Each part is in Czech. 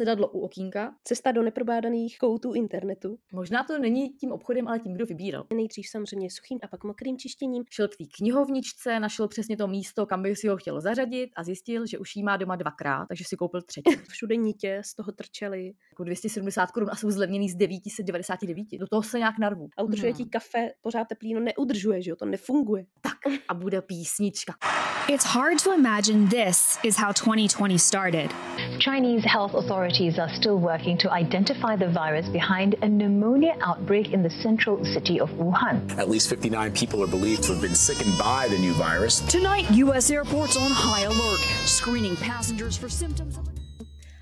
sedadlo u okýnka. Cesta do neprobádaných koutů internetu. Možná to není tím obchodem, ale tím, kdo vybíral. Nejdřív samozřejmě suchým a pak mokrým čištěním. Šel k té knihovničce, našel přesně to místo, kam by si ho chtěl zařadit a zjistil, že už jí má doma dvakrát, takže si koupil třetí. Všude nitě z toho trčely. Jako 270 korun a jsou zlevněný z 999. Do toho se nějak narvu. A udržuje hmm. ti kafe pořád teplý, no neudržuje, že jo, to nefunguje. Tak a bude písnička. It's hard to imagine this is how 2020 started. Chinese health authorities are still working to identify the virus behind a pneumonia outbreak in the central city of Wuhan. At least 59 people are believed to have been sickened by the new virus. Tonight, U.S. airports on high alert, screening passengers for symptoms of...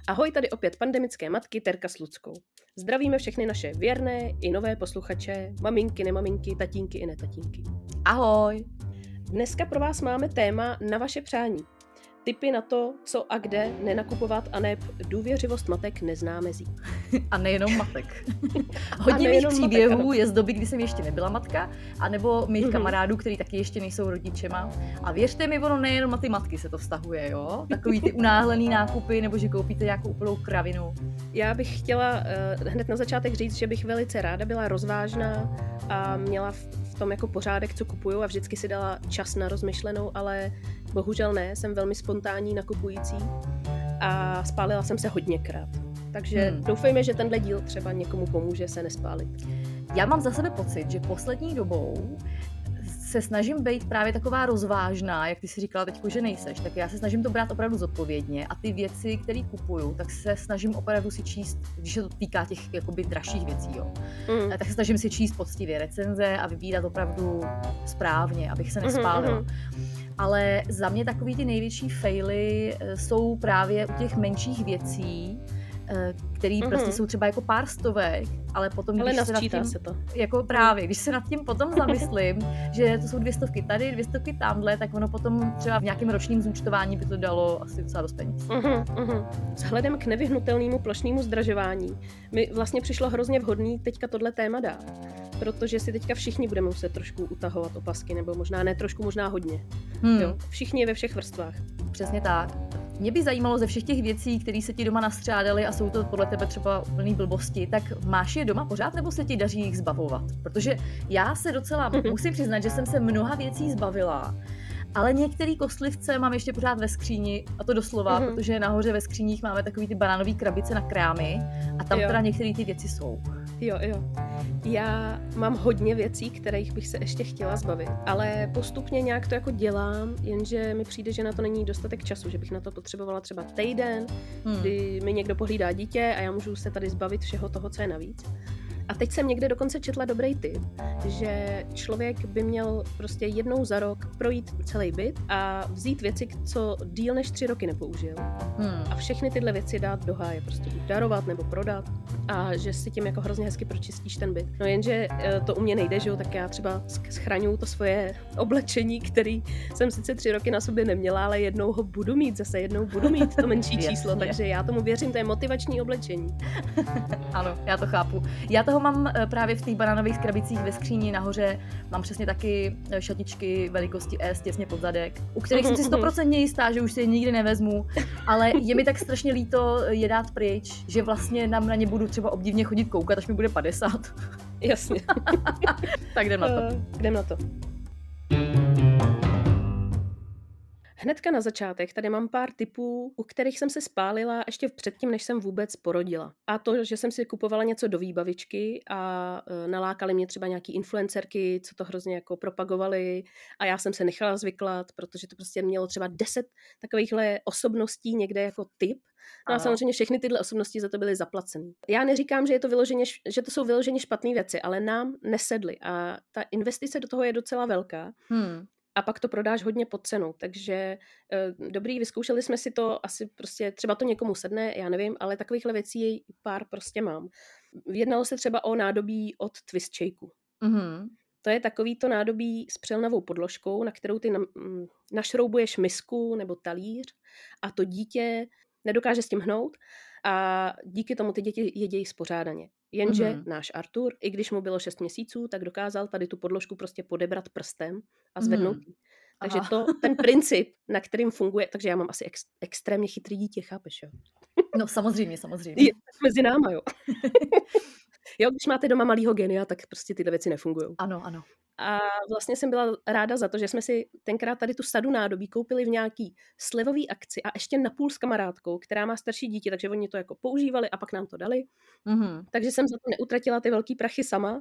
Ahoj, tady opět pandemické matky Terka s Luckou. Zdravíme všechny naše věrné i nové posluchače, maminky, nemaminky, tatínky i netatínky. Ahoj! Dneska pro vás máme téma na vaše přání. Tipy na to, co a kde nenakupovat a ne důvěřivost matek nezná mezí. A nejenom matek. Hodně mých příběhů matek, je z doby, kdy jsem ještě nebyla matka, anebo mých mm-hmm. kamarádů, kteří taky ještě nejsou rodičema. A věřte mi, ono nejenom na ty matky se to vztahuje, jo? Takový ty unáhlený nákupy, nebo že koupíte nějakou úplnou kravinu. Já bych chtěla uh, hned na začátek říct, že bych velice ráda byla rozvážná a měla v tom jako pořádek, co kupuju a vždycky si dala čas na rozmyšlenou, ale bohužel ne, jsem velmi spontánní nakupující a spálila jsem se hodněkrát. Takže hmm. doufejme, že tenhle díl třeba někomu pomůže se nespálit. Já mám za sebe pocit, že poslední dobou se snažím být právě taková rozvážná, jak ty si říkala teď, že nejseš, tak já se snažím to brát opravdu zodpovědně a ty věci, které kupuju, tak se snažím opravdu si číst, když se to týká těch jakoby dražších věcí, jo, mm. tak se snažím si číst poctivě recenze a vybírat opravdu správně, abych se nespálila. Mm-hmm. Ale za mě takový ty největší faily eh, jsou právě u těch menších věcí, Eh, který mm-hmm. prostě jsou třeba jako pár stovek, ale potom, ale když se, nad tím, se to. Jako právě, když se nad tím potom zamyslím, že to jsou dvě stovky tady, dvě stovky tamhle, tak ono potom třeba v nějakém ročním zúčtování by to dalo asi docela dost peněz. Mm-hmm, mm-hmm. Vzhledem k nevyhnutelnému plošnému zdražování mi vlastně přišlo hrozně vhodný teďka tohle téma dát protože si teďka všichni budeme muset trošku utahovat opasky, nebo možná ne trošku, možná hodně. Hmm. Jo? Všichni ve všech vrstvách. Přesně tak. Mě by zajímalo ze všech těch věcí, které se ti doma nastřádaly a jsou to podle tebe třeba úplný blbosti, tak máš je doma pořád nebo se ti daří jich zbavovat? Protože já se docela musím přiznat, že jsem se mnoha věcí zbavila, ale některé kostlivce mám ještě pořád ve skříni, a to doslova, mm-hmm. protože nahoře ve skříních máme takový ty banánové krabice na krámy a tam jo. teda některé ty věci jsou. Jo, jo. Já mám hodně věcí, kterých bych se ještě chtěla zbavit, ale postupně nějak to jako dělám, jenže mi přijde, že na to není dostatek času, že bych na to potřebovala třeba týden, hmm. kdy mi někdo pohlídá dítě a já můžu se tady zbavit všeho toho, co je navíc. A teď jsem někde dokonce četla dobrý tip, že člověk by měl prostě jednou za rok projít celý byt a vzít věci, co díl než tři roky nepoužil. Hmm. A všechny tyhle věci dát do háje, prostě buď darovat nebo prodat. A že si tím jako hrozně hezky pročistíš ten byt. No jenže eh, to u mě nejde, že jo, tak já třeba schraňuju to svoje oblečení, který jsem sice tři roky na sobě neměla, ale jednou ho budu mít, zase jednou budu mít to menší číslo, takže já tomu věřím, to je motivační oblečení. ano, já to chápu. Já toho toho mám eh, právě v těch banánových krabicích ve skříni nahoře. Mám přesně taky eh, šatičky velikosti S těsně pod zadek, u kterých jsem si stoprocentně jistá, že už si je nikdy nevezmu, ale je mi tak strašně líto je dát pryč, že vlastně na, na ně budu třeba obdivně chodit koukat, až mi bude 50. Jasně. tak jdem na to. Uh, jdem na to. Hnedka na začátek tady mám pár typů, u kterých jsem se spálila ještě předtím, než jsem vůbec porodila. A to, že jsem si kupovala něco do výbavičky a e, nalákali mě třeba nějaký influencerky, co to hrozně jako propagovali a já jsem se nechala zvyklat, protože to prostě mělo třeba deset takovýchhle osobností někde jako typ. No a samozřejmě všechny tyhle osobnosti za to byly zaplaceny. Já neříkám, že, je to vyloženě, že to jsou vyloženě špatné věci, ale nám nesedly a ta investice do toho je docela velká. Hmm a pak to prodáš hodně pod cenu. Takže uh, dobrý, vyzkoušeli jsme si to, asi prostě třeba to někomu sedne, já nevím, ale takovýchhle věcí pár prostě mám. Jednalo se třeba o nádobí od Twist Shakeu. Mm-hmm. To je takový to nádobí s přelnavou podložkou, na kterou ty mm, našroubuješ misku nebo talíř a to dítě nedokáže s tím hnout a díky tomu ty děti jedějí spořádaně. Jenže mm-hmm. náš Artur, i když mu bylo 6 měsíců, tak dokázal tady tu podložku prostě podebrat prstem a zvednout mm. Takže to, ten princip, na kterým funguje, takže já mám asi ex, extrémně chytrý dítě, chápeš, jo? No samozřejmě, samozřejmě. Je mezi náma, jo. jo, když máte doma malýho genia, tak prostě tyhle věci nefungují. Ano, ano. A vlastně jsem byla ráda za to, že jsme si tenkrát tady tu sadu nádobí koupili v nějaký slevový akci a ještě napůl s kamarádkou, která má starší dítě, takže oni to jako používali a pak nám to dali. Mm-hmm. Takže jsem za to neutratila ty velký prachy sama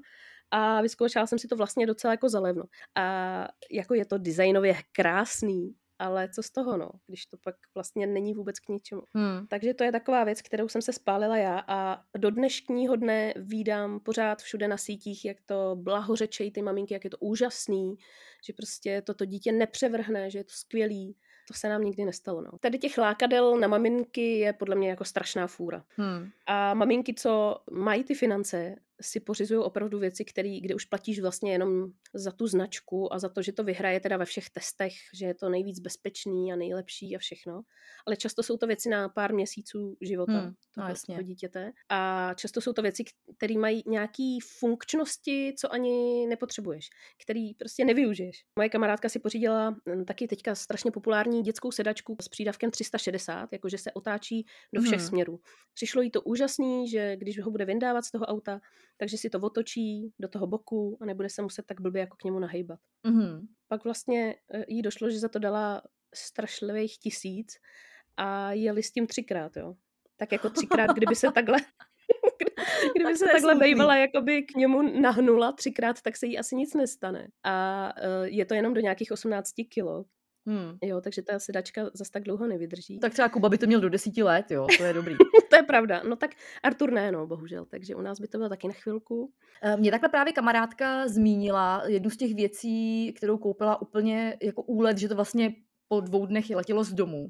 a vyzkoušela jsem si to vlastně docela jako zalevno. A jako je to designově krásný, ale co z toho, no, když to pak vlastně není vůbec k ničemu. Hmm. Takže to je taková věc, kterou jsem se spálila já a do dnešního dne výdám pořád všude na sítích, jak to blahořečej ty maminky, jak je to úžasný, že prostě toto dítě nepřevrhne, že je to skvělý. To se nám nikdy nestalo. No. Tady těch lákadel na maminky je podle mě jako strašná fůra. Hmm. A maminky, co mají ty finance, si pořizují opravdu věci, který, kde už platíš vlastně jenom za tu značku a za to, že to vyhraje teda ve všech testech, že je to nejvíc bezpečný a nejlepší a všechno. Ale často jsou to věci na pár měsíců života hmm, no toho dítěte. A často jsou to věci, které mají nějaký funkčnosti, co ani nepotřebuješ, který prostě nevyužiješ. Moje kamarádka si pořídila hm, taky teďka strašně populární dětskou sedačku s přídavkem 360, jakože se otáčí do všech hmm. směrů. Přišlo jí to úžasný, že když ho bude vyndávat z toho auta, takže si to otočí do toho boku a nebude se muset tak blbě jako k němu nahejbat. Mm-hmm. Pak vlastně eh, jí došlo, že za to dala strašlivých tisíc a jeli s tím třikrát, jo. Tak jako třikrát, kdyby se takhle kdyby se takhle bejvala jakoby k němu nahnula třikrát, tak se jí asi nic nestane. A uh, je to jenom do nějakých 18 kilo. Hmm. Jo, takže ta sedačka zase tak dlouho nevydrží. Tak třeba Kuba by to měl do desíti let, jo, to je dobrý. to je pravda. No tak Artur ne, no, bohužel. Takže u nás by to bylo taky na chvilku. Eh, mě takhle právě kamarádka zmínila jednu z těch věcí, kterou koupila úplně jako úlet, že to vlastně po dvou dnech letělo z domu.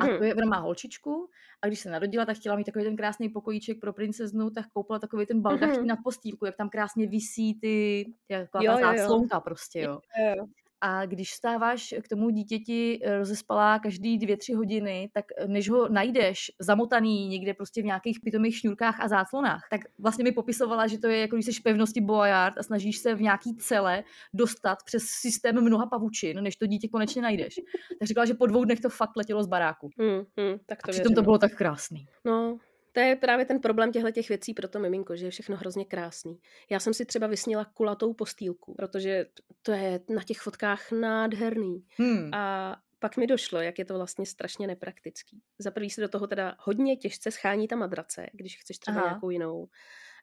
A mhm. to je, ona má holčičku a když se narodila, tak chtěla mít takový ten krásný pokojíček pro princeznu, tak koupila takový ten baldachý mm-hmm. na postýlku, jak tam krásně visí ty, jako jo, ta slonka prostě, jo. jo, jo. A když stáváš k tomu dítěti eh, rozespalá každý dvě, tři hodiny, tak eh, než ho najdeš zamotaný někde prostě v nějakých pitomých šňůrkách a záclonách, tak vlastně mi popisovala, že to je jako když jsi pevnosti boyard a snažíš se v nějaký cele dostat přes systém mnoha pavučin, než to dítě konečně najdeš. Tak říkala, že po dvou dnech to fakt letělo z baráku. Mm, mm, tak to a přitom to bylo tak krásný. No, to je právě ten problém těchto těch věcí pro to miminko, že je všechno hrozně krásný. Já jsem si třeba vysnila kulatou postýlku, protože to je na těch fotkách nádherný. Hmm. A pak mi došlo, jak je to vlastně strašně nepraktický. Za prvý se do toho teda hodně těžce schání ta madrace, když chceš třeba Aha. nějakou jinou.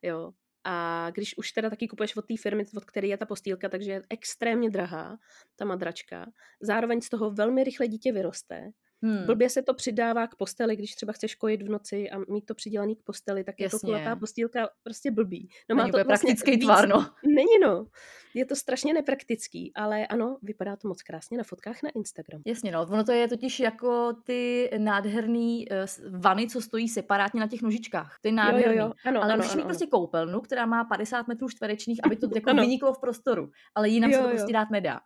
Jo. A když už teda taky kupuješ od té firmy, od které je ta postýlka, takže je extrémně drahá ta madračka. Zároveň z toho velmi rychle dítě vyroste Hmm. Blbě se to přidává k posteli, když třeba chceš kojit v noci a mít to přidělaný k posteli, tak Jasně. je to kulatá postýlka prostě blbý. No má to vlastně praktický víc... tvar, no. Není no. Je to strašně nepraktický, ale ano, vypadá to moc krásně na fotkách na Instagram. Jasně, no. Ono to je totiž jako ty nádherný uh, vany, co stojí separátně na těch nožičkách. Ty nádherný. Jo, jo, jo. Ano, ale ano, musíš mít prostě koupelnu, která má 50 metrů čtverečních, aby to jako vyniklo v prostoru. Ale jinam jo, se to prostě dát nedá.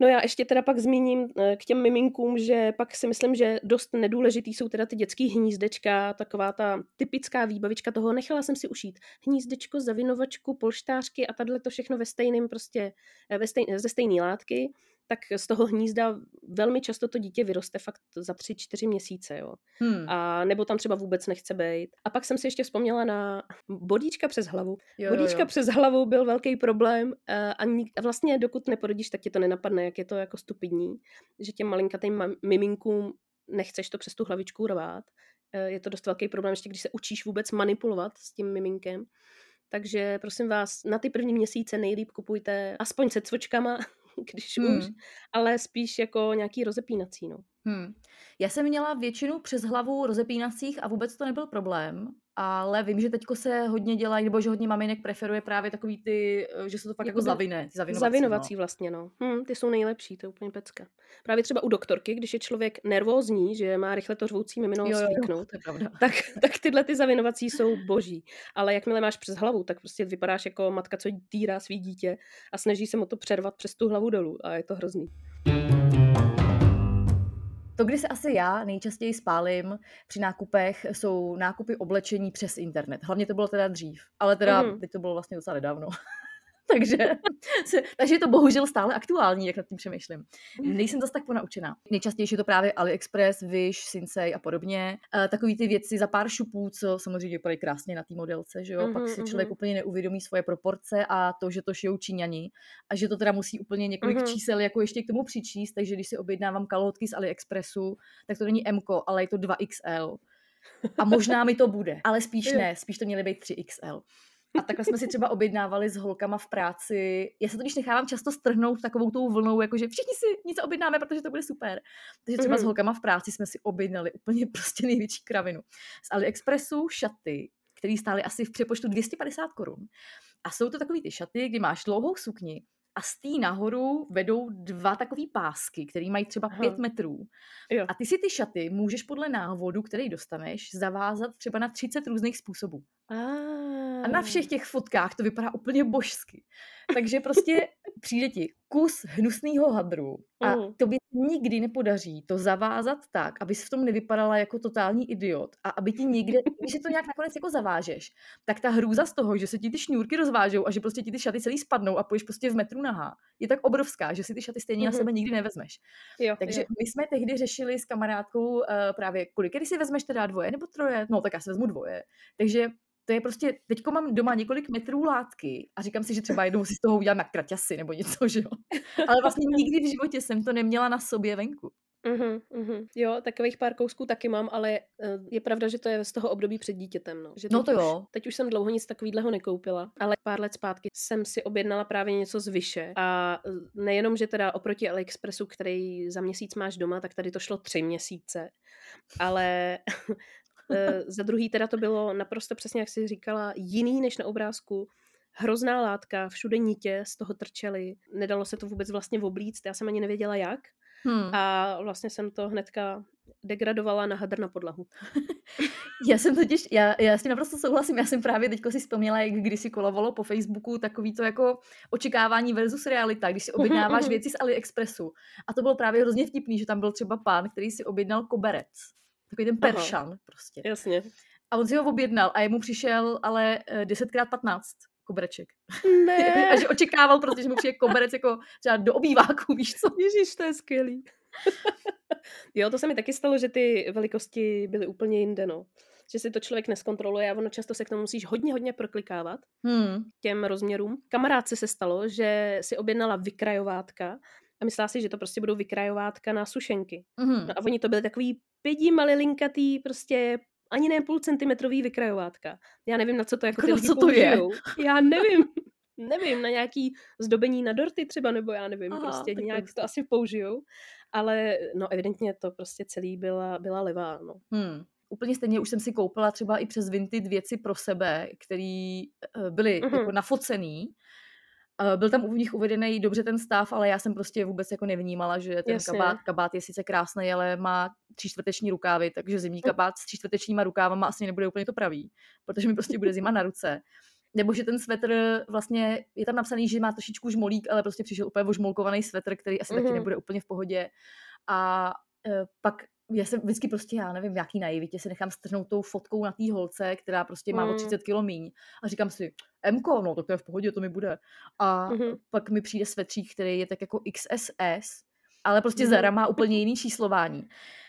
No já ještě teda pak zmíním eh, k těm miminkům, že pak si myslím, že dost nedůležitý jsou teda ty dětský hnízdečka, taková ta typická výbavička toho, nechala jsem si ušít hnízdečko, zavinovačku, polštářky a tadyhle to všechno ve stejném prostě, eh, ve stej, ze stejné látky tak z toho hnízda velmi často to dítě vyroste fakt za tři, čtyři měsíce, jo. Hmm. A nebo tam třeba vůbec nechce být. A pak jsem si ještě vzpomněla na bodíčka přes hlavu. Jo, bodíčka jo, jo. přes hlavu byl velký problém a, a vlastně dokud neporodíš, tak ti to nenapadne, jak je to jako stupidní, že těm malinkatým miminkům nechceš to přes tu hlavičku rvát. E, je to dost velký problém, ještě když se učíš vůbec manipulovat s tím miminkem. Takže prosím vás, na ty první měsíce nejlíp kupujte aspoň se cvočkama, když hmm. už, ale spíš jako nějaký rozepínací, no. Hmm. Já jsem měla většinu přes hlavu rozepínacích a vůbec to nebyl problém, ale vím, že teďko se hodně dělají, nebo že hodně maminek preferuje právě takový ty, eh, že se to fakt jako, Jakoby zavine, ty zavinovací. Zavinovací no. vlastně, no. Hm, ty jsou nejlepší, to je úplně pecka. Právě třeba u doktorky, když je člověk nervózní, že má rychle to řvoucí mimino Jo, jo, jo, slíknout, to je pravda. tak, tak tyhle ty zavinovací jsou boží. Ale jakmile máš přes hlavu, tak prostě vypadáš jako matka, co týrá svý dítě a snaží se mu to přervat přes tu hlavu dolů a je to hrozný. To, kdy se asi já nejčastěji spálím při nákupech, jsou nákupy oblečení přes internet. Hlavně to bylo teda dřív, ale teda Mhm. teď to bylo vlastně docela nedávno. takže, se, takže je to bohužel stále aktuální, jak nad tím přemýšlím. Nejsem zase tak ponaučená. Nejčastější je to právě AliExpress, Wish, Sinsei a podobně. E, takový ty věci za pár šupů, co samozřejmě vypadají krásně na té modelce, že jo? Pak Mhm, si člověk mhm. úplně neuvědomí svoje proporce a to, že to šijou Číňani a že to teda musí úplně několik Mhm. čísel jako ještě k tomu přičíst, takže když si objednávám kalhotky z AliExpressu, tak to není M, ale je to 2XL. A možná mi to bude, ale spíš ne, spíš to měly být 3XL. A takhle jsme si třeba objednávali s holkama v práci. Já se to když nechávám často strhnout takovou tou vlnou, jakože všichni si něco objednáme, protože to bude super. Takže třeba s Mhm. holkama v práci jsme si objednali úplně prostě největší kravinu. Z AliExpressu šaty, které stály asi v přepočtu 250 korun. A jsou to takový ty šaty, kdy máš dlouhou sukni a z té nahoru vedou dva takový pásky, který mají třeba Aha. pět metrů. Jo. A ty si ty šaty můžeš podle návodu, který dostaneš, zavázat třeba na 30 různých způsobů. A na všech těch fotkách to vypadá úplně božsky. Takže prostě přijde ti kus hnusného hadru a Mhm. tobě nikdy nepodaří to zavázat tak, abys v tom nevypadala jako totální idiot a aby ti někde, když je to nějak nakonec jako zavážeš, tak ta hrůza z toho, že se ti ty šňůrky rozvážou a že prostě ti ty šaty celý spadnou a půjdeš prostě v metru nahá, je tak obrovská, že si ty šaty stejně na Mhm. sebe nikdy nevezmeš. Jo, Takže jo. my jsme tehdy řešili s kamarádkou uh, právě, kolik když si vezmeš teda dvoje nebo troje? No tak já si vezmu dvoje. Takže to je prostě, teďko mám doma několik metrů látky a říkám si, že třeba jednou si z toho udělám na kraťasy nebo něco, že jo. Ale vlastně nikdy v životě jsem to neměla na sobě venku. Mhm, mhm. Jo, takových pár kousků taky mám, ale eh, je pravda, že to je z toho období před dítětem. No, že No to už, jo. Teď už jsem dlouho nic takového nekoupila, ale pár let zpátky jsem si objednala právě něco z Vyše a eh, nejenom, že teda oproti AliExpressu, který za měsíc máš doma, tak tady to šlo tři měsíce, ale za druhý teda to bylo naprosto přesně, jak jsi říkala, jiný než na obrázku. Hrozná látka, všude nitě z toho trčely, nedalo se to vůbec vlastně oblíct, já jsem ani nevěděla jak. Hmm. A vlastně jsem to hnedka degradovala na hadr na podlahu. Já jsem totiž, já, já s tím naprosto souhlasím, já jsem právě teďko si vzpomněla, jak když si kolovalo po Facebooku takový to jako očekávání versus realita, když si objednáváš věci z AliExpressu. A to bylo právě hrozně vtipný, že tam byl třeba pán, který si objednal koberec. Takový ten Aha. peršan prostě. Jasně. A on si ho objednal a jemu přišel ale eh, 10x15 kobereček. Ne. A že očekával prostě, že mu přijde koberec jako třeba do obýváku, víš co? Ježíš, to je skvělý. jo, to se mi taky stalo, že ty velikosti byly úplně jinde, no. Že si to člověk neskontroluje a ono často se k tomu musíš hodně, hodně proklikávat Hmm. těm rozměrům. Kamarádce se stalo, že si objednala vykrajovátka a myslela si, že to prostě budou vykrajovátka na sušenky. Mhm. No a oni to byly takový pědí malilinkatý, prostě ani ne půl centimetrový vykrajovátka. Já nevím, na co to jako Jako ty lidi co to je? použijou. Já nevím. Nevím, na nějaký zdobení na dorty třeba, nebo já nevím, Aha, prostě nějak prostě. to asi použijou. Ale no evidentně to prostě celý byla, byla levá, no. Hmm. Úplně stejně už jsem si koupila třeba i přes Vinted věci pro sebe, které byly Mhm. jako nafocený. Eh, Byl tam u nich uvedený dobře ten stav, ale já jsem prostě vůbec jako nevnímala, že ten Jasně. kabát, kabát je sice krásný, ale má tři čtvrteční rukávy, takže zimní Mm. kabát s tři čtvrtečníma rukávama asi nebude úplně to pravý, protože mi prostě bude zima na ruce. Nebo že ten svetr vlastně, je tam napsaný, že má trošičku žmolík, ale prostě přišel úplně ožmolkovaný svetr, který asi taky Mhm. nebude úplně v pohodě. A e, pak já jsem vždycky prostě, já nevím, jaký naivitě se nechám strhnout tou fotkou na té holce, která prostě má o Mm. 30 kilo míň. A říkám si, Mko, no tak to je v pohodě, to mi bude. A Mhm. pak mi přijde svetřík, který je tak jako XSS, ale prostě Mhm. Zara má úplně jiný číslování.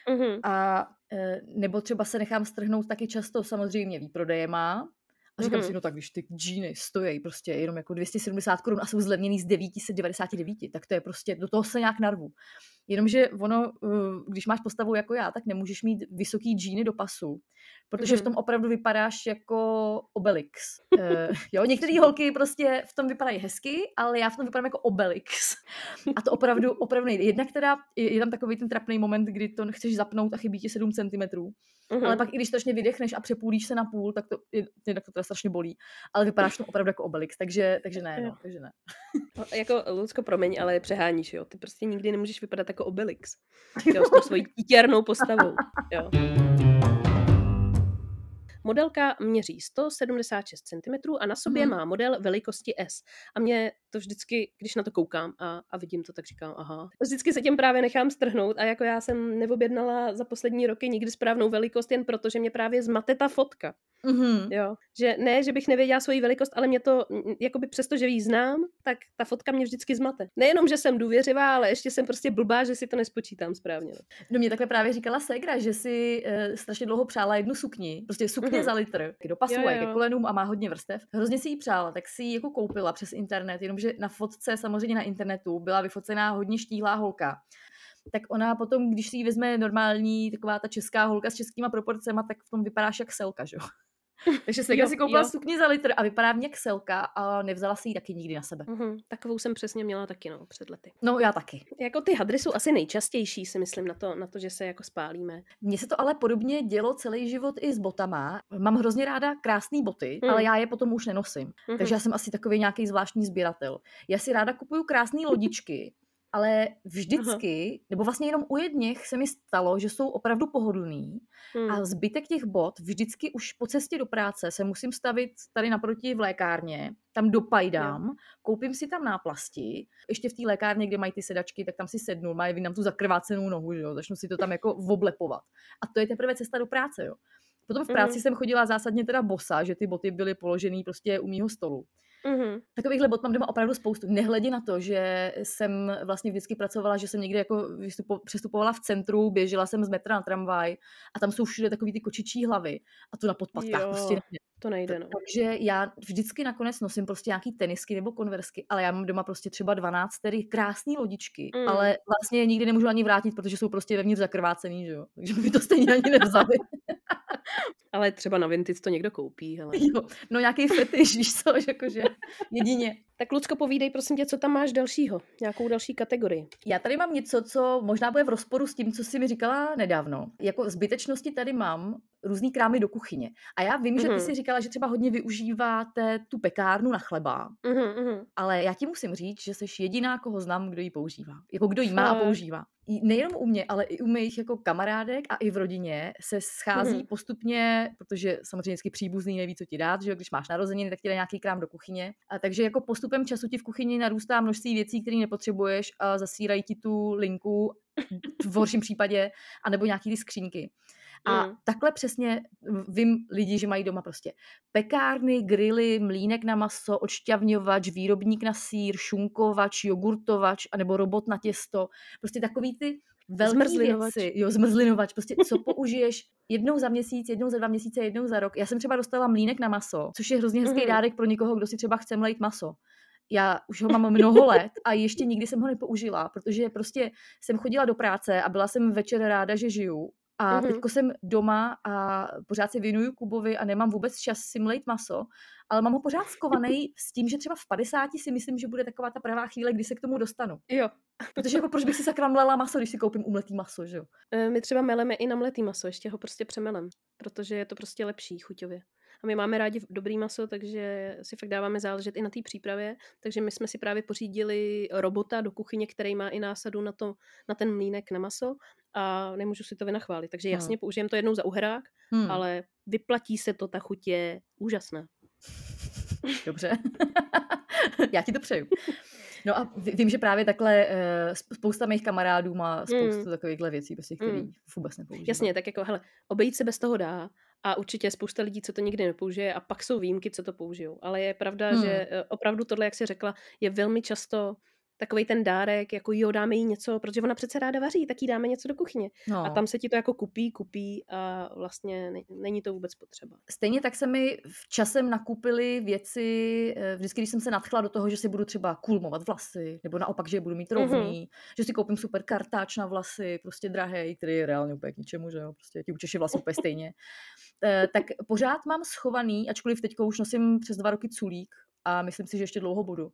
Mhm. A e, nebo třeba se nechám strhnout taky často samozřejmě výprodejema. A říkám Mhm. si, no tak když ty džíny stojí prostě jenom jako 270 korun a jsou zlevněný z 999, tak to je prostě, do toho se nějak narvu. Jenomže ono, eh, když máš postavu jako já, tak nemůžeš mít vysoký džíny do pasu, protože v Mhm. tom opravdu vypadáš jako Obelix. Eh, jo, některé holky prostě v tom vypadají hezky, ale já v tom vypadám jako Obelix. A to opravdu, opravdu nejde. Jednak teda je, je tam takový ten trapný moment, kdy to chceš zapnout a chybí ti 7 cm. Mhm. Ale pak i když strašně vydechneš a přepůlíš se na půl, tak to, je- jednak to teda strašně bolí. Ale vypadáš to opravdu jako Obelix, takže, takže ne, no, takže ne. Jako, Lucko, promiň, ale přeháníš, jo. Ty prostě nikdy nemůžeš vypadat jako Obelix. Jo, s tou svojí títěrnou postavou. Jo. Modelka měří 176 cm a na sobě Mhm. má model velikosti S. A mě to vždycky, když na to koukám a, a vidím to, tak říkám, aha. Vždycky se tím právě nechám strhnout a jako já jsem neobjednala za poslední roky nikdy správnou velikost, jen proto, že mě právě zmate ta fotka. Mhm. Jo, že ne, že bych nevěděla svoji velikost, ale mě to, jakoby přesto, že ji znám, tak ta fotka mě vždycky zmate. Nejenom, že jsem důvěřivá, ale ještě jsem prostě blbá, že si to nespočítám správně. No. No mě takhle právě říkala Segra, že si uh, strašně dlouho přála jednu sukni, prostě sukně Mhm. za litr, do pasu Jo, a jo. ke kolenům a má hodně vrstev. Hrozně si ji přála, tak si ji jako koupila přes internet, jenomže na fotce samozřejmě na internetu byla vyfocená hodně štíhlá holka. Tak ona potom, když si ji vezme normální, taková ta česká holka s českýma proporcema, tak v tom vypadáš jak selka, že jo? Takže Segra Jo, si koupila jo. sukni za litr a vypadá v ní jak selka a nevzala si ji taky nikdy na sebe. Mhm, takovou jsem přesně měla taky, no, před lety. No já taky. Jako ty hadry jsou asi nejčastější, si myslím, na to, na to že se jako spálíme. Mně se to ale podobně dělo celý život i s botama. Mám hrozně ráda krásné boty, Hmm. ale já je potom už nenosím. Mhm. Takže já jsem asi takový nějaký zvláštní sběratel. Já si ráda kupuju krásné lodičky, ale vždycky, nebo vlastně jenom u jedněch se mi stalo, že jsou opravdu pohodlný Hmm. a zbytek těch bot vždycky už po cestě do práce se musím stavit tady naproti v lékárně, tam dopajdám, koupím si tam náplasti, ještě v té lékárně, kde mají ty sedačky, tak tam si sednu, mají nám tu zakrvácenou nohu, že jo, začnu si to tam jako oblepovat. A to je teprve cesta do práce, jo. Potom v práci Mhm. jsem chodila zásadně teda bosa, že ty boty byly položený prostě u mýho stolu. Mhm. Takovýchhle bot mám doma opravdu spoustu. Nehledě na to, že jsem vlastně vždycky pracovala, že jsem někde jako vystupo, přestupovala v centru, běžela jsem z metra na tramvaj a tam jsou všude takový ty kočičí hlavy a to na podpatkách Jo. prostě nejde. To nejde, no. Takže já vždycky nakonec nosím prostě nějaký tenisky nebo konversky, ale já mám doma prostě třeba 12 tedy krásné lodičky, Mm. mm. ale vlastně je nikdy nemůžu ani vrátit, protože jsou prostě vevnitř zakrvácený, že jo. Takže by to stejně ani nevzali. Ale třeba na Vintage to někdo koupí, hele. jo. No nějaký fetiš, víš co, že jakože jedině. Tak Lucko, povídej prosím tě, co tam máš dalšího? Nějakou další kategorii? Já tady mám něco, co možná bude v rozporu s tím, co jsi mi říkala nedávno. Jako zbytečnosti tady mám různý krámy do kuchyně. A já vím, mm-hmm. že ty Mhm. si říkala, že třeba hodně využíváte tu pekárnu na chleba, Mhm, mhm. ale já ti musím říct, že jsi jediná, koho znám, kdo ji používá. Jako kdo ji má a používá. Nejenom u mě, ale i u mých jako kamarádek a i v rodině se schází Mhm. postupně, protože samozřejmě vždycky příbuzný neví, co ti dát, že když máš narozeniny, tak ti dá nějaký krám do kuchyně. A takže jako postupem času ti v kuchyni narůstá množství věcí, které nepotřebuješ a zasírají ti tu linku v horším případě, anebo nějaký ty skřínky. A Mm. takhle přesně vím lidi, že mají doma prostě pekárny, grily, mlínek na maso, odšťavňovač, výrobník na sír, šunkovač, jogurtovač, anebo robot na těsto. Prostě takový ty velký Zmrzlinovač. věci. Jo, zmrzlinovač. Prostě co použiješ jednou za měsíc, jednou za dva měsíce, jednou za rok. Já jsem třeba dostala mlínek na maso, což je hrozně hezký Mhm. dárek pro někoho, kdo si třeba chce mlejt maso. Já už ho mám mnoho let a ještě nikdy jsem ho nepoužila, protože prostě jsem chodila do práce a byla jsem večer ráda, že žiju. A Mhm. teďko jsem doma a pořád si věnuju Kubovi a nemám vůbec čas si mlejt maso, ale mám ho pořád skovaný s tím, že třeba v 50 si myslím, že bude taková ta pravá chvíle, kdy se k tomu dostanu. Jo. Protože jako proč bych si sakra mlela maso, když si koupím umletý maso, že jo? E, My třeba meleme i na mletý maso, ještě ho prostě přemelem, protože je to prostě lepší chuťově. A my máme rádi dobrý maso, takže si fakt dáváme záležet i na té přípravě. Takže my jsme si právě pořídili robota do kuchyně, který má i násadu na, to, na ten mlínek na maso a nemůžu si to vynachválit. Takže Hmm. jasně, použijeme to jednou za uhrák, Hmm. ale vyplatí se to, ta chuť je úžasná. Dobře. Já ti to přeju. No a ví- vím, že právě takhle eh, spousta mých kamarádů má spoustu Mm. takovýchhle věcí, prostě, které Mm. vůbec nepoužívají. Jasně, tak jako, hele, obejít se bez toho dá a určitě je spousta lidí, co to nikdy nepoužije a pak jsou výjimky, co to použijou. Ale je pravda, Hmm. že eh, opravdu tohle, jak jsi řekla, je velmi často takový ten dárek, jako jo, dáme jí něco, protože ona přece ráda vaří, tak jí dáme něco do kuchyně. No. A tam se ti to jako kupí, kupí a vlastně ne- není to vůbec potřeba. Stejně tak se mi v časem nakupily věci, eh, vždycky, když jsem se nadchla do toho, že si budu třeba kulmovat vlasy, nebo naopak, že je budu mít rovný, že si koupím super kartáč na vlasy, prostě drahý, který je reálně úplně k ničemu, že jo, prostě ti učeši vlasy úplně stejně. Eh, tak pořád mám schovaný, ačkoliv teďka už nosím přes dva roky culík a myslím si, že ještě dlouho budu,